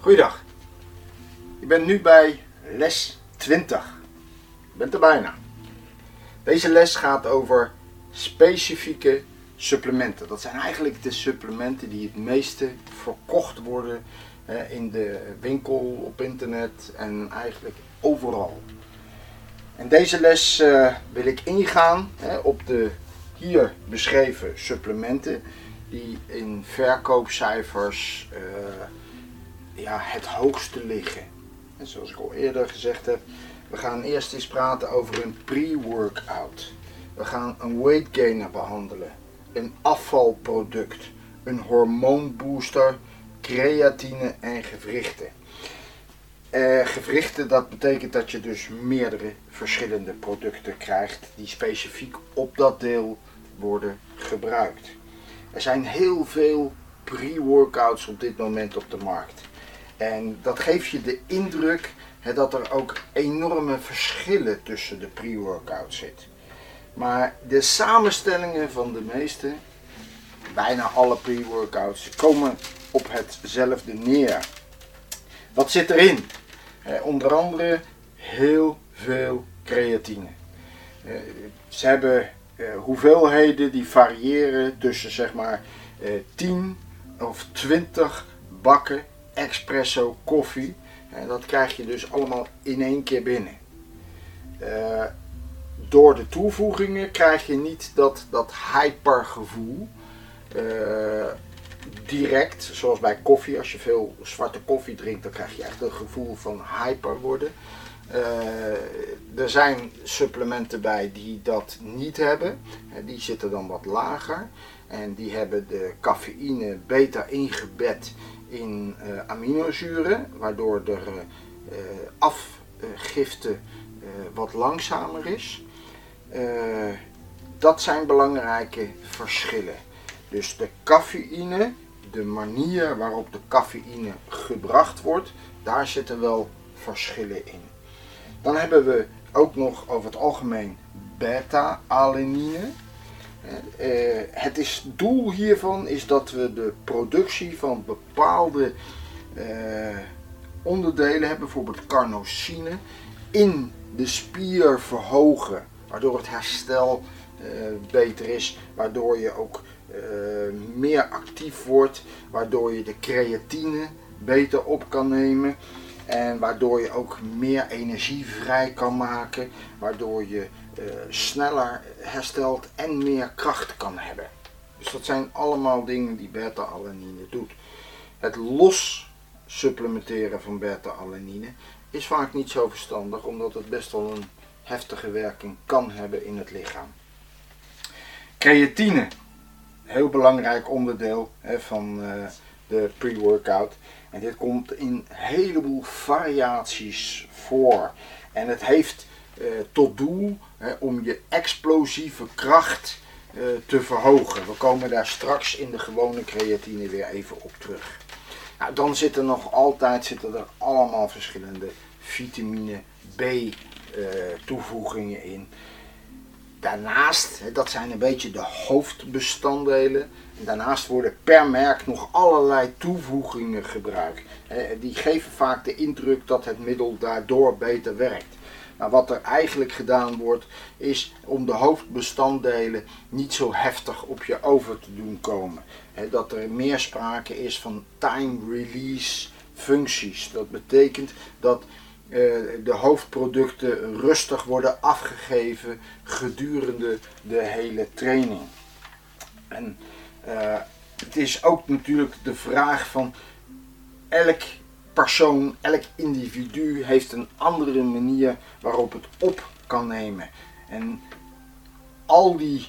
Goeiedag. Ik ben nu bij les 20. Ik ben er bijna. Deze les gaat over specifieke supplementen. Dat zijn eigenlijk de supplementen die het meeste verkocht worden in de winkel, op internet en eigenlijk overal. In deze les uh, wil ik ingaan op de hier beschreven supplementen die in verkoopcijfers uh, ja, het hoogste liggen. En zoals ik al eerder gezegd heb, we gaan eerst eens praten over een pre-workout. We gaan een weight gainer behandelen, een afvalproduct, een hormoonbooster, creatine en gewrichten. Uh, gewrichten, dat betekent dat je dus meerdere verschillende producten krijgt die specifiek op dat deel worden gebruikt. Er zijn heel veel pre-workouts op dit moment op de markt. En dat geeft je de indruk hè, dat er ook enorme verschillen tussen de pre-workouts zit. Maar de samenstellingen van de meeste, bijna alle pre-workouts, komen op hetzelfde neer. Wat zit erin? Eh, onder andere heel veel creatine. Eh, ze hebben eh, hoeveelheden die variëren tussen zeg maar eh, 10 of 20 bakken espresso koffie. En dat krijg je dus allemaal in één keer binnen. Uh, door de toevoegingen krijg je niet dat, dat hypergevoel. Uh, direct, zoals bij koffie. Als je veel zwarte koffie drinkt, dan krijg je echt een gevoel van hyper worden. Uh, er zijn supplementen bij die dat niet hebben. Die zitten dan wat lager. En die hebben de cafeïne beter ingebed in uh, aminozuren, waardoor de uh, afgifte uh, wat langzamer is. dat zijn belangrijke verschillen. Dus de cafeïne, de manier waarop de cafeïne gebracht wordt, daar zitten wel verschillen in. Dan hebben we ook nog over het algemeen beta-alanine. Uh, het is, doel hiervan is dat we de productie van bepaalde uh, onderdelen hebben, bijvoorbeeld carnosine, in de spier verhogen. Waardoor het herstel beter is, waardoor je ook meer actief wordt, waardoor je de creatine beter op kan nemen. En waardoor je ook meer energie vrij kan maken, waardoor je sneller herstelt en meer kracht kan hebben. Dus dat zijn allemaal dingen die beta-alanine doet. Het los supplementeren van beta-alanine is vaak niet zo verstandig, omdat het best wel een heftige werking kan hebben in het lichaam. Creatine, heel belangrijk onderdeel hè, van uh, de pre-workout. En dit komt in een heleboel variaties voor. En het heeft uh, tot doel hè, om je explosieve kracht uh, te verhogen. We komen daar straks in de gewone creatine weer even op terug. Nou, dan zitten nog altijd zitten er allemaal verschillende vitamine B uh, toevoegingen in. Daarnaast, dat zijn een beetje de hoofdbestanddelen. Daarnaast worden per merk nog allerlei toevoegingen gebruikt. Die geven vaak de indruk dat het middel daardoor beter werkt. Maar wat er eigenlijk gedaan wordt, is om de hoofdbestanddelen niet zo heftig op je over te doen komen. Dat er meer sprake is van time release functies. Dat betekent dat eh, de hoofdproducten rustig worden afgegeven gedurende de hele training. En uh, het is ook natuurlijk de vraag van elk persoon, elk individu heeft een andere manier waarop het op kan nemen. En al die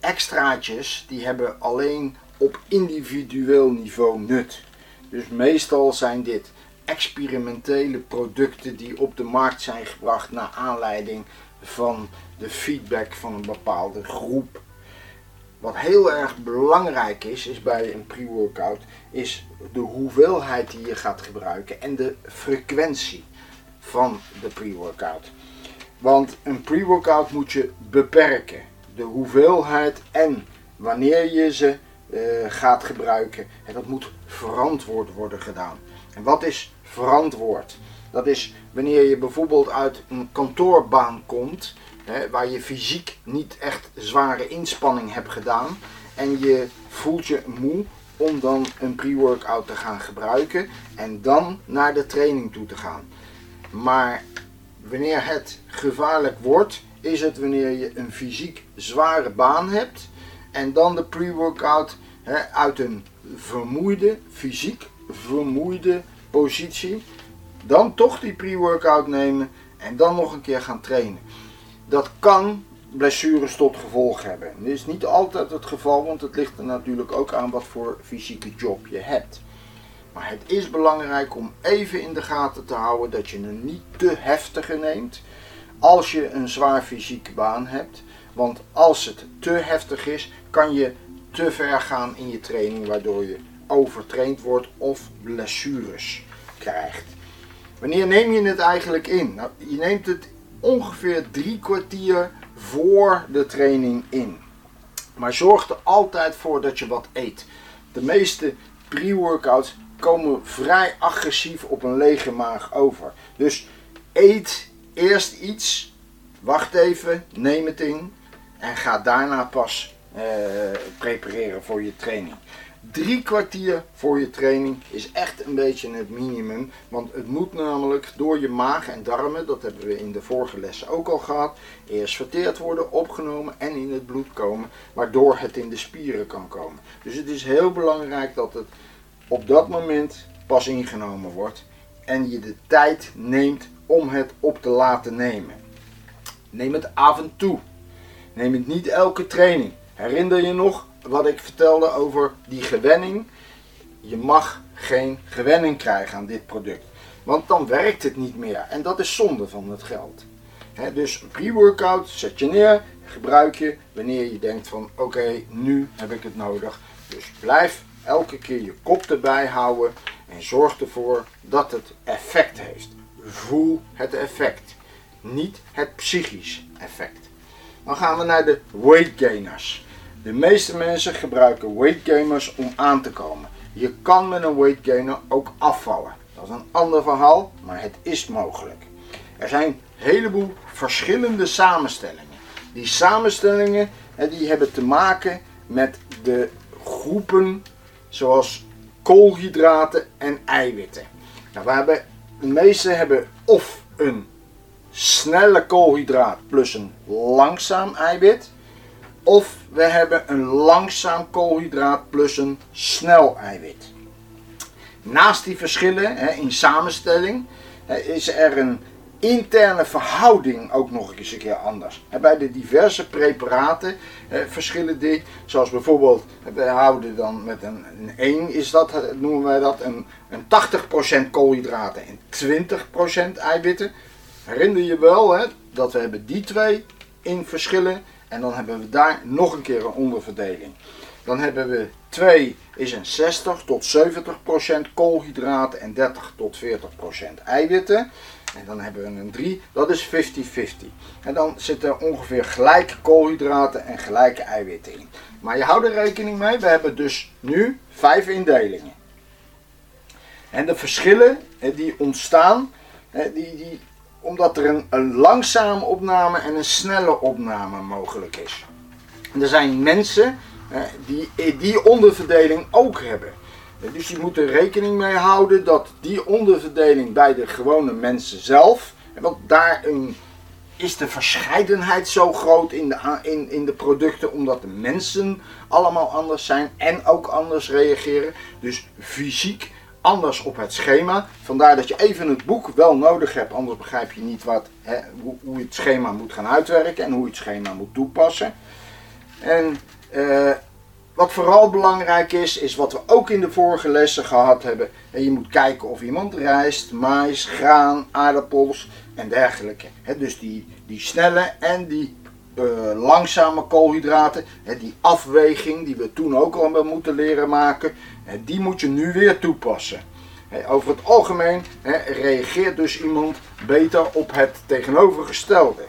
extraatjes die hebben alleen op individueel niveau nut. Dus meestal zijn dit experimentele producten die op de markt zijn gebracht naar aanleiding van de feedback van een bepaalde groep. Wat heel erg belangrijk is, is bij een pre-workout, is de hoeveelheid die je gaat gebruiken en de frequentie van de pre-workout. Want een pre-workout moet je beperken. De hoeveelheid en wanneer je ze eh, gaat gebruiken. En dat moet verantwoord worden gedaan. En wat is verantwoord? Dat is wanneer je bijvoorbeeld uit een kantoorbaan komt, hè, waar je fysiek niet echt zware inspanning hebt gedaan en je voelt je moe om dan een pre-workout te gaan gebruiken en dan naar de training toe te gaan. Maar wanneer het gevaarlijk wordt, is het wanneer je een fysiek zware baan hebt en dan de pre-workout uit een vermoeide, fysiek vermoeide positie, dan toch die pre-workout nemen en dan nog een keer gaan trainen. Dat kan blessures tot gevolg hebben. Dit is niet altijd het geval, want het ligt er natuurlijk ook aan wat voor fysieke job je hebt. Maar het is belangrijk om even in de gaten te houden dat je een niet te heftige neemt als je een zwaar fysieke baan hebt. Want als het te heftig is, kan je te ver gaan in je training, waardoor je overtraind wordt of blessures krijgt. Wanneer neem je het eigenlijk in? Nou, je neemt het ongeveer drie kwartier voor de training in. Maar zorg er altijd voor dat je wat eet. De meeste pre-workouts komen vrij agressief op een lege maag over. Dus eet eerst iets, wacht even, neem het in en ga daarna pas uh, prepareren voor je training. Drie kwartier voor je training is echt een beetje het minimum. Want het moet namelijk door je maag en darmen, dat hebben we in de vorige lessen ook al gehad, eerst verteerd worden, opgenomen en in het bloed komen, waardoor het in de spieren kan komen. Dus het is heel belangrijk dat het op dat moment pas ingenomen wordt en je de tijd neemt om het op te laten nemen. Neem het af en toe. Neem het niet elke training. Herinner je nog wat ik vertelde over die gewenning? Je mag geen gewenning krijgen aan dit product. Want dan werkt het niet meer. En dat is zonde van het geld. dus pre-workout zet je neer, gebruik je wanneer je denkt van oké, nu heb ik het nodig. Dus blijf elke keer je kop erbij houden en zorg ervoor dat het effect heeft. Voel het effect, niet het psychisch effect. Dan gaan we naar de weight gainers. De meeste mensen gebruiken weight gainers om aan te komen. Je kan met een weight gainer ook afvallen. Dat is een ander verhaal, maar het is mogelijk. Er zijn een heleboel verschillende samenstellingen. Die samenstellingen die hebben te maken met de groepen zoals koolhydraten en eiwitten. Nou, we hebben, de meeste hebben of een snelle koolhydraat plus een langzaam eiwit. Of we hebben een langzaam koolhydraat plus een snel eiwit. Naast die verschillen hè, in samenstelling is er een interne verhouding ook nog eens een keer anders. Bij de diverse preparaten verschillen dit, zoals bijvoorbeeld, we houden dan met een, een 1 is dat, noemen wij dat, een, een 80% koolhydraten en 20% eiwitten. Herinner je wel hè, dat we hebben die twee in verschillen en dan hebben we daar nog een keer een onderverdeling. Dan hebben we 2 is een 60 tot 70% koolhydraten en 30 tot 40% eiwitten. En dan hebben we een 3, dat is 50-50. En dan zitten ongeveer gelijke koolhydraten en gelijke eiwitten in. Maar je houdt er rekening mee, we hebben dus nu 5 indelingen. En de verschillen die ontstaan, die, die, omdat er een, een langzame opname en een snelle opname mogelijk is. er zijn mensen die die onderverdeling ook hebben. Dus je moet er rekening mee houden dat die onderverdeling bij de gewone mensen zelf, want daar is de verscheidenheid zo groot in de, in, in de producten, omdat de mensen allemaal anders zijn en ook anders reageren. Dus fysiek anders op het schema. Vandaar dat je even het boek wel nodig hebt, anders begrijp je niet wat, hè, hoe, je het schema moet gaan uitwerken en hoe je het schema moet toepassen. En uh, wat vooral belangrijk is, is wat we ook in de vorige lessen gehad hebben. En je moet kijken of iemand rijst, mais, graan, aardappels en dergelijke. dus die, die snelle en die uh, langzame koolhydraten, die afweging die we toen ook al hebben moeten leren maken, die moet je nu weer toepassen. over het algemeen reageert dus iemand beter op het tegenovergestelde.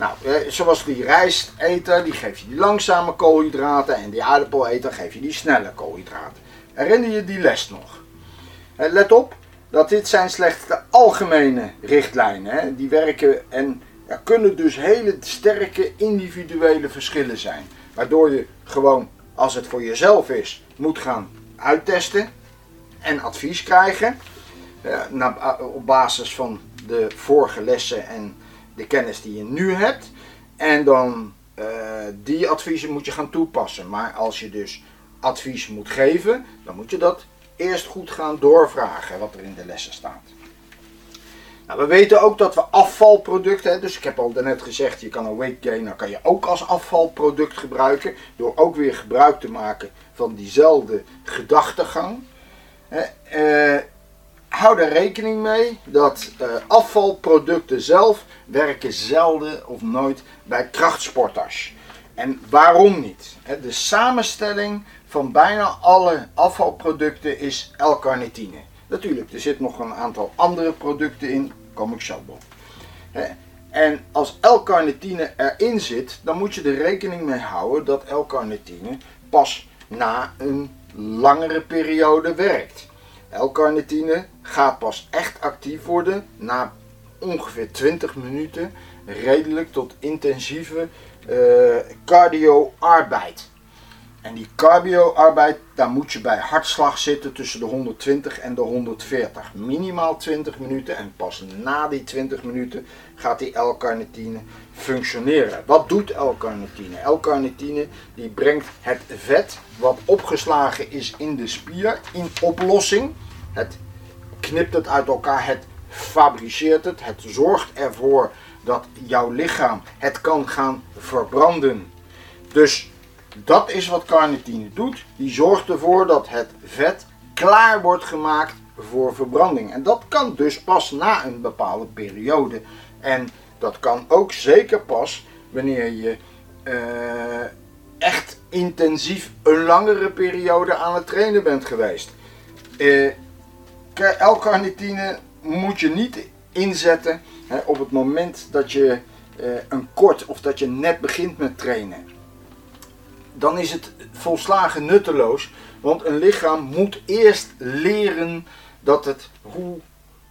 Nou, eh, zoals die rijsteter, die geef je die langzame koolhydraten en die aardappeleter geef je die snelle koolhydraten. Herinner je die les nog? Eh, let op, dat dit zijn slechts de algemene richtlijnen. Hè? Die werken en er kunnen dus hele sterke individuele verschillen zijn. Waardoor je gewoon, als het voor jezelf is, moet gaan uittesten en advies krijgen. Uh, op basis van de vorige lessen en de kennis die je nu hebt. En dan uh, die adviezen moet je gaan toepassen. Maar als je dus advies moet geven, dan moet je dat eerst goed gaan doorvragen wat er in de lessen staat. Nou, we weten ook dat we afvalproducten, dus ik heb al net gezegd, je kan een weight gainer kan je ook als afvalproduct gebruiken, door ook weer gebruik te maken van diezelfde gedachtegang. Eh, hou er rekening mee dat uh, afvalproducten zelf werken zelden of nooit bij krachtsporters. En waarom niet? De samenstelling van bijna alle afvalproducten is L-carnitine. Natuurlijk, er zit nog een aantal andere producten in, kom ik zo op. En als L-carnitine erin zit, dan moet je er rekening mee houden dat L-carnitine pas na een langere periode werkt. L-carnitine gaat pas echt actief worden na ongeveer 20 minuten redelijk tot intensieve uh, cardio-arbeid. En die cardio-arbeid, daar moet je bij hartslag zitten tussen de 120 en de 140. Minimaal 20 minuten en pas na die 20 minuten gaat die L-carnitine functioneren. Wat doet L-carnitine? L-carnitine die brengt het vet wat opgeslagen is in de spier in oplossing. Het knipt het uit elkaar, het fabriceert het, het zorgt ervoor dat jouw lichaam het kan gaan verbranden. Dus dat is wat carnitine doet. Die zorgt ervoor dat het vet klaar wordt gemaakt voor verbranding. En dat kan dus pas na een bepaalde periode. En dat kan ook zeker pas wanneer je uh, echt intensief een langere periode aan het trainen bent geweest. Uh, L-carnitine moet je niet inzetten hè, op het moment dat je uh, een kort of dat je net begint met trainen dan is het volslagen nutteloos. Want een lichaam moet eerst leren dat het, hoe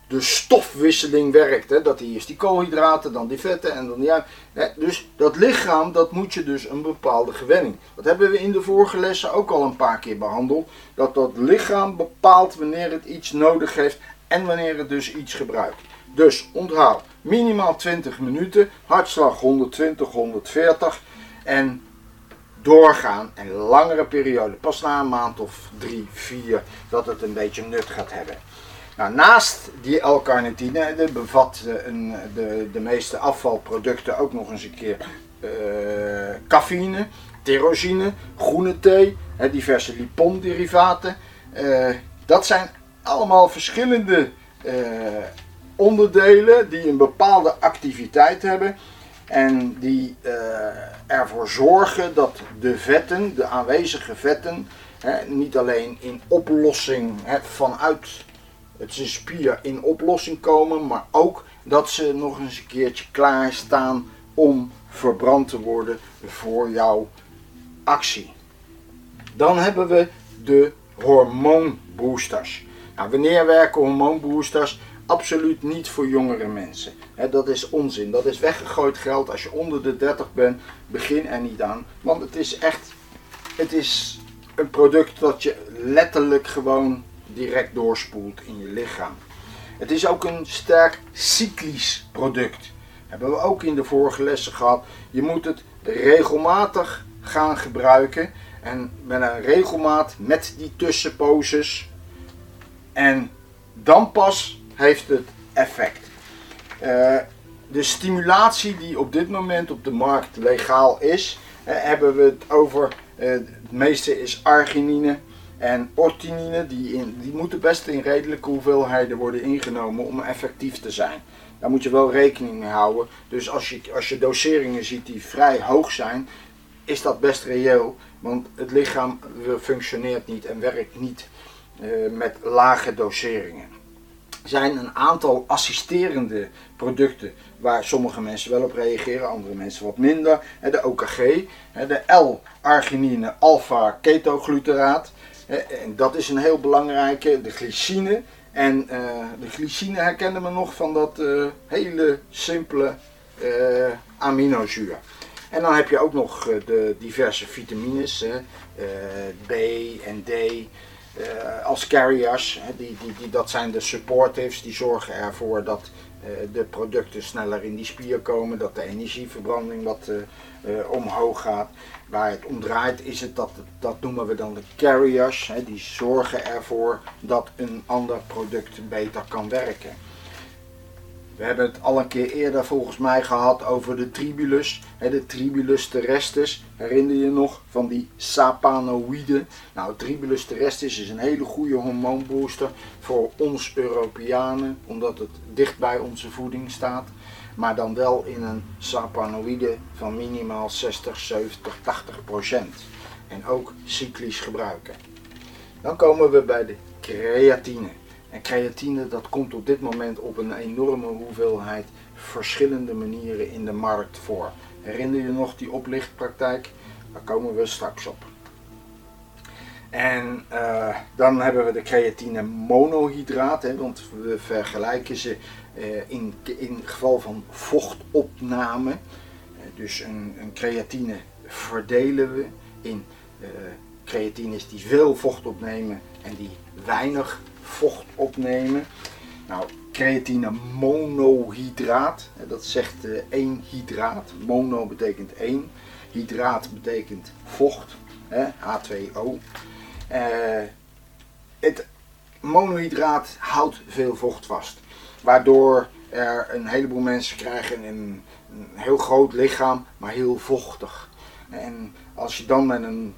de stofwisseling werkt. Hè? Dat eerst die koolhydraten, dan die vetten en dan ja. Hè? Dus dat lichaam, dat moet je dus een bepaalde gewenning. Dat hebben we in de vorige lessen ook al een paar keer behandeld. Dat dat lichaam bepaalt wanneer het iets nodig heeft en wanneer het dus iets gebruikt. Dus onthoud, minimaal 20 minuten, hartslag 120, 140 en doorgaan en langere periode, pas na een maand of drie, vier, dat het een beetje nut gaat hebben. Nou, naast die L-carnitine bevat een, de, de meeste afvalproducten ook nog eens een keer uh, cafeïne, tyrosine, groene thee, hè, diverse liponderivaten. Dat zijn allemaal verschillende onderdelen die een bepaalde activiteit hebben en die uh, ervoor zorgen dat de vetten, de aanwezige vetten, hè, niet alleen in oplossing hè, vanuit het spier in oplossing komen, maar ook dat ze nog eens een keertje klaarstaan om verbrand te worden voor jouw actie. Dan hebben we de hormoonboosters. Nou, wanneer werken hormoonboosters? Absoluut niet voor jongere mensen. dat is onzin. Dat is weggegooid geld. Als je onder de 30 bent, begin er niet aan. Want het is echt, het is een product dat je letterlijk gewoon direct doorspoelt in je lichaam. Het is ook een sterk cyclisch product. Hebben we ook in de vorige lessen gehad. Je moet het regelmatig gaan gebruiken. En met een regelmaat met die tussenposes. En dan pas heeft het effect. Uh, de stimulatie die op dit moment op de markt legaal is, hebben we het over, uh, het meeste is arginine en ortinine, die, in, die moeten best in redelijke hoeveelheden worden ingenomen om effectief te zijn. Daar moet je wel rekening mee houden. Dus als je, als je doseringen ziet die vrij hoog zijn, is dat best reëel. Want het lichaam functioneert niet en werkt niet met lage doseringen. Zijn een aantal assisterende producten waar sommige mensen wel op reageren, andere mensen wat minder. De OKG, de L-arginine alpha-ketogluteraat. Dat is een heel belangrijke, de glycine. En uh, de glycine herkennen we nog van dat uh, hele simpele uh, aminozuur. En dan heb je ook nog de diverse vitamines, B en D, als carriers. Die, die, die, dat zijn de supportives, die zorgen ervoor dat de producten sneller in die spier komen, dat de energieverbranding wat omhoog gaat. Waar het om draait is het dat, dat noemen we dan de carriers. Die zorgen ervoor dat een ander product beter kan werken. We hebben het al een keer eerder volgens mij gehad over de tribulus. Hè, de tribulus terrestris. Herinner je nog van die sapanoïden? Nou, tribulus terrestris is een hele goede hormoonbooster voor ons Europeanen. Omdat het dicht bij onze voeding staat maar dan wel in een sapanoïde van minimaal 60, 70, 80 procent. En ook cyclisch gebruiken. Dan komen we bij de creatine. En creatine dat komt op dit moment op een enorme hoeveelheid verschillende manieren in de markt voor. Herinner je nog die oplichtpraktijk? Daar komen we straks op. En uh, dan hebben we de creatine monohydraat, hè, want we vergelijken ze uh, in, in geval van vochtopname. Uh, dus een, een, creatine verdelen we in creatines die veel vocht opnemen en die weinig vocht opnemen. Nou, creatine monohydraat, dat zegt één hydraat. Mono betekent één, hydraat betekent vocht, H2O. Uh, het monohydraat houdt veel vocht vast. Waardoor er een heleboel mensen krijgen een, heel groot lichaam, maar heel vochtig. En als je dan met een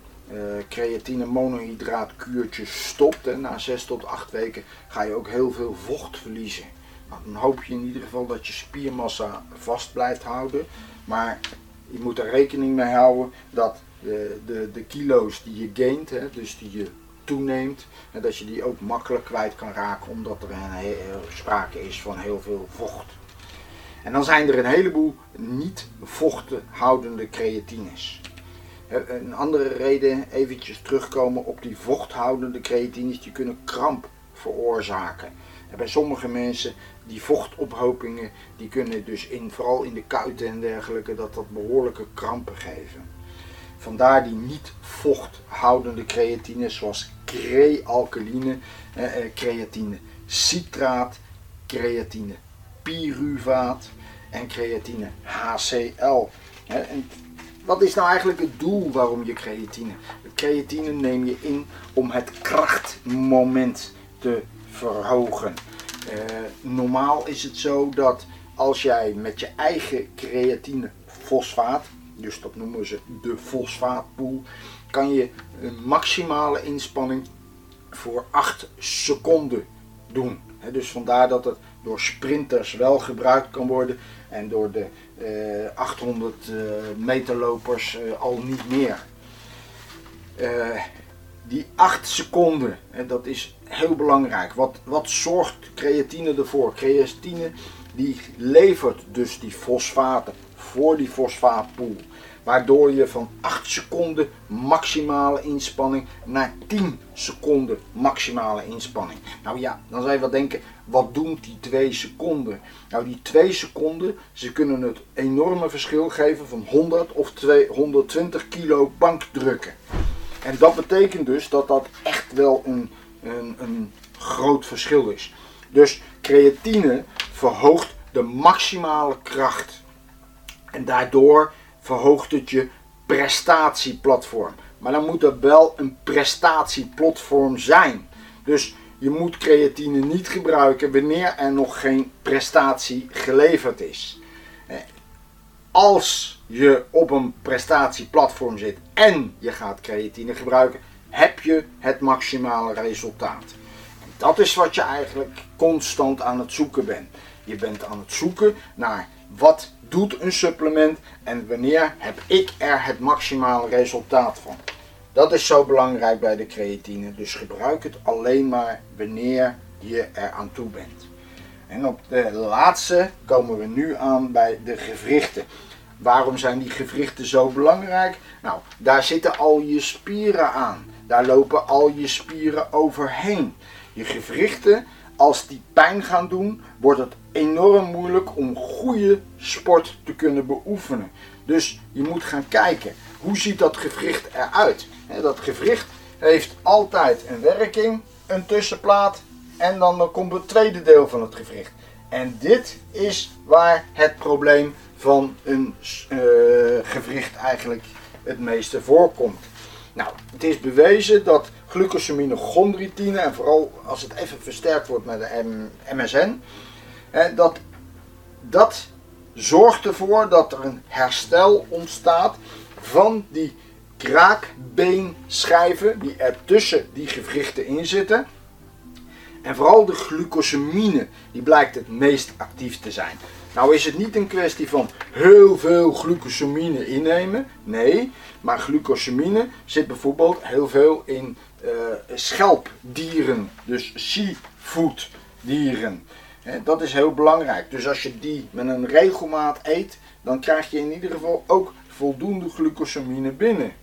creatine monohydraat kuurtje stopt, en na 6 tot 8 weken, ga je ook heel veel vocht verliezen. Nou, dan hoop je in ieder geval dat je spiermassa vast blijft houden. Maar je moet er rekening mee houden dat de, de, de kilo's die je gaint, hè, dus die je toeneemt, en dat je die ook makkelijk kwijt kan raken omdat er een sprake is van heel veel vocht. En dan zijn er een heleboel niet vochten houdende creatines. Een andere reden, eventjes terugkomen op die vochthoudende creatines, die kunnen kramp veroorzaken. En bij sommige mensen, die vochtophopingen, die kunnen dus in, vooral in de kuiten en dergelijke, dat dat behoorlijke krampen geven. Vandaar die niet vochthoudende creatine zoals crealkaline, eh, creatine citraat, creatine pyruvaat en creatine HCl. En wat is nou eigenlijk het doel waarom je creatine? creatine neem je in om het krachtmoment te verhogen. Uh, normaal is het zo dat als jij met je eigen creatine fosfaat, dus dat noemen ze de fosfaatpool, kan je een maximale inspanning voor 8 seconden doen. dus vandaar dat het door sprinters wel gebruikt kan worden en door de uh, 800 uh, meterlopers uh, al niet meer. Die 8 seconden, dat is heel belangrijk. Wat, wat zorgt creatine ervoor? Creatine die levert dus die fosfaten voor die fosfaatpool. Waardoor je van 8 seconden maximale inspanning naar 10 seconden maximale inspanning. Nou ja, dan zou je wel denken, wat doen die 2 seconden? Nou, die 2 seconden, ze kunnen het enorme verschil geven van 100 of 220 kilo bankdrukken. En dat betekent dus dat dat echt wel een, een, een groot verschil is. Dus creatine verhoogt de maximale kracht. En daardoor verhoogt het je prestatieplatform. Maar dan moet er wel een prestatieplatform zijn. Dus je moet creatine niet gebruiken wanneer er nog geen prestatie geleverd is. Eh, als je op een prestatieplatform zit en je gaat creatine gebruiken, heb je het maximale resultaat. Dat is wat je eigenlijk constant aan het zoeken bent. Je bent aan het zoeken naar wat doet een supplement en wanneer heb ik er het maximale resultaat van. Dat is zo belangrijk bij de creatine. Dus gebruik het alleen maar wanneer je er aan toe bent. En op de laatste komen we nu aan bij de gewrichten. Waarom zijn die gewrichten zo belangrijk? Nou, daar zitten al je spieren aan. Daar lopen al je spieren overheen. Je gewrichten, als die pijn gaan doen, wordt het enorm moeilijk om goede sport te kunnen beoefenen. Dus je moet gaan kijken, hoe ziet dat gewricht eruit? Dat gewricht heeft altijd een werking, een tussenplaat en dan komt het tweede deel van het gewricht. En dit is waar het probleem van een uh, gewricht eigenlijk het meeste voorkomt. Nou, het is bewezen dat glucosamine chondroïtine, en vooral als het even versterkt wordt met de MSN, dat, dat zorgt ervoor dat er een herstel ontstaat van die kraakbeenschijven die er tussen die gewrichten in zitten. En vooral de glucosamine, die blijkt het meest actief te zijn. Nou is het niet een kwestie van heel veel glucosamine innemen. Nee, maar glucosamine zit bijvoorbeeld heel veel in uh, schelpdieren. Dus seafood dieren. Dat is heel belangrijk. Dus als je die met een regelmaat eet, dan krijg je in ieder geval ook voldoende glucosamine binnen.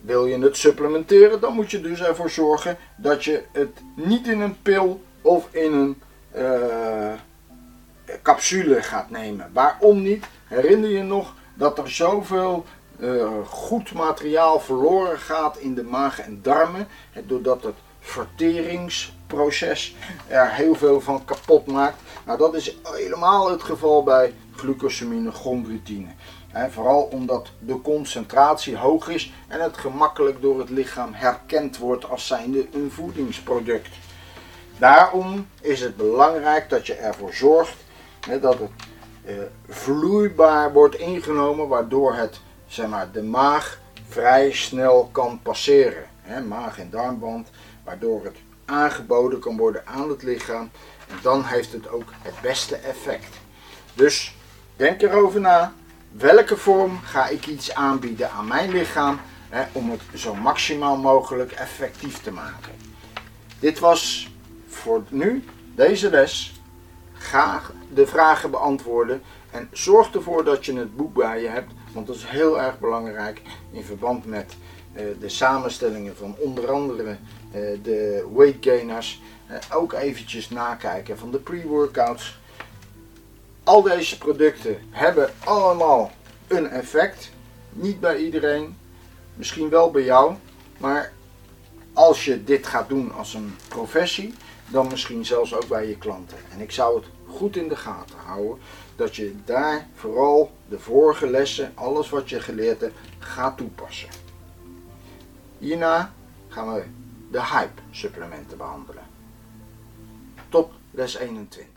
Wil je het supplementeren, dan moet je dus ervoor zorgen dat je het niet in een pil of in een uh, capsule gaat nemen. Waarom niet? Herinner je nog dat er zoveel uh, goed materiaal verloren gaat in de maag en darmen, doordat het verteringsproces er heel veel van kapot maakt. Nou, dat is helemaal het geval bij glucosamine chondroïtine vooral omdat de concentratie hoog is en het gemakkelijk door het lichaam herkend wordt als zijnde een voedingsproduct. Daarom is het belangrijk dat je ervoor zorgt dat het eh, vloeibaar wordt ingenomen, waardoor het zeg maar, de maag vrij snel kan passeren. maag- en darmband, waardoor het aangeboden kan worden aan het lichaam. En dan heeft het ook het beste effect. Dus denk erover na welke vorm ga ik iets aanbieden aan mijn lichaam hè, om het zo maximaal mogelijk effectief te maken. Dit was voor nu deze les. Ga de vragen beantwoorden en zorg ervoor dat je het boek bij je hebt, want dat is heel erg belangrijk in verband met de samenstellingen van onder andere uh, de weight gainers. Uh, ook eventjes nakijken van de pre-workouts al deze producten hebben allemaal een effect. Niet bij iedereen, misschien wel bij jou, maar als je dit gaat doen als een professie, dan misschien zelfs ook bij je klanten. En ik zou het goed in de gaten houden dat je daar vooral de vorige lessen, alles wat je geleerd hebt, gaat toepassen. Hierna gaan we de hype supplementen behandelen. Tot les 21.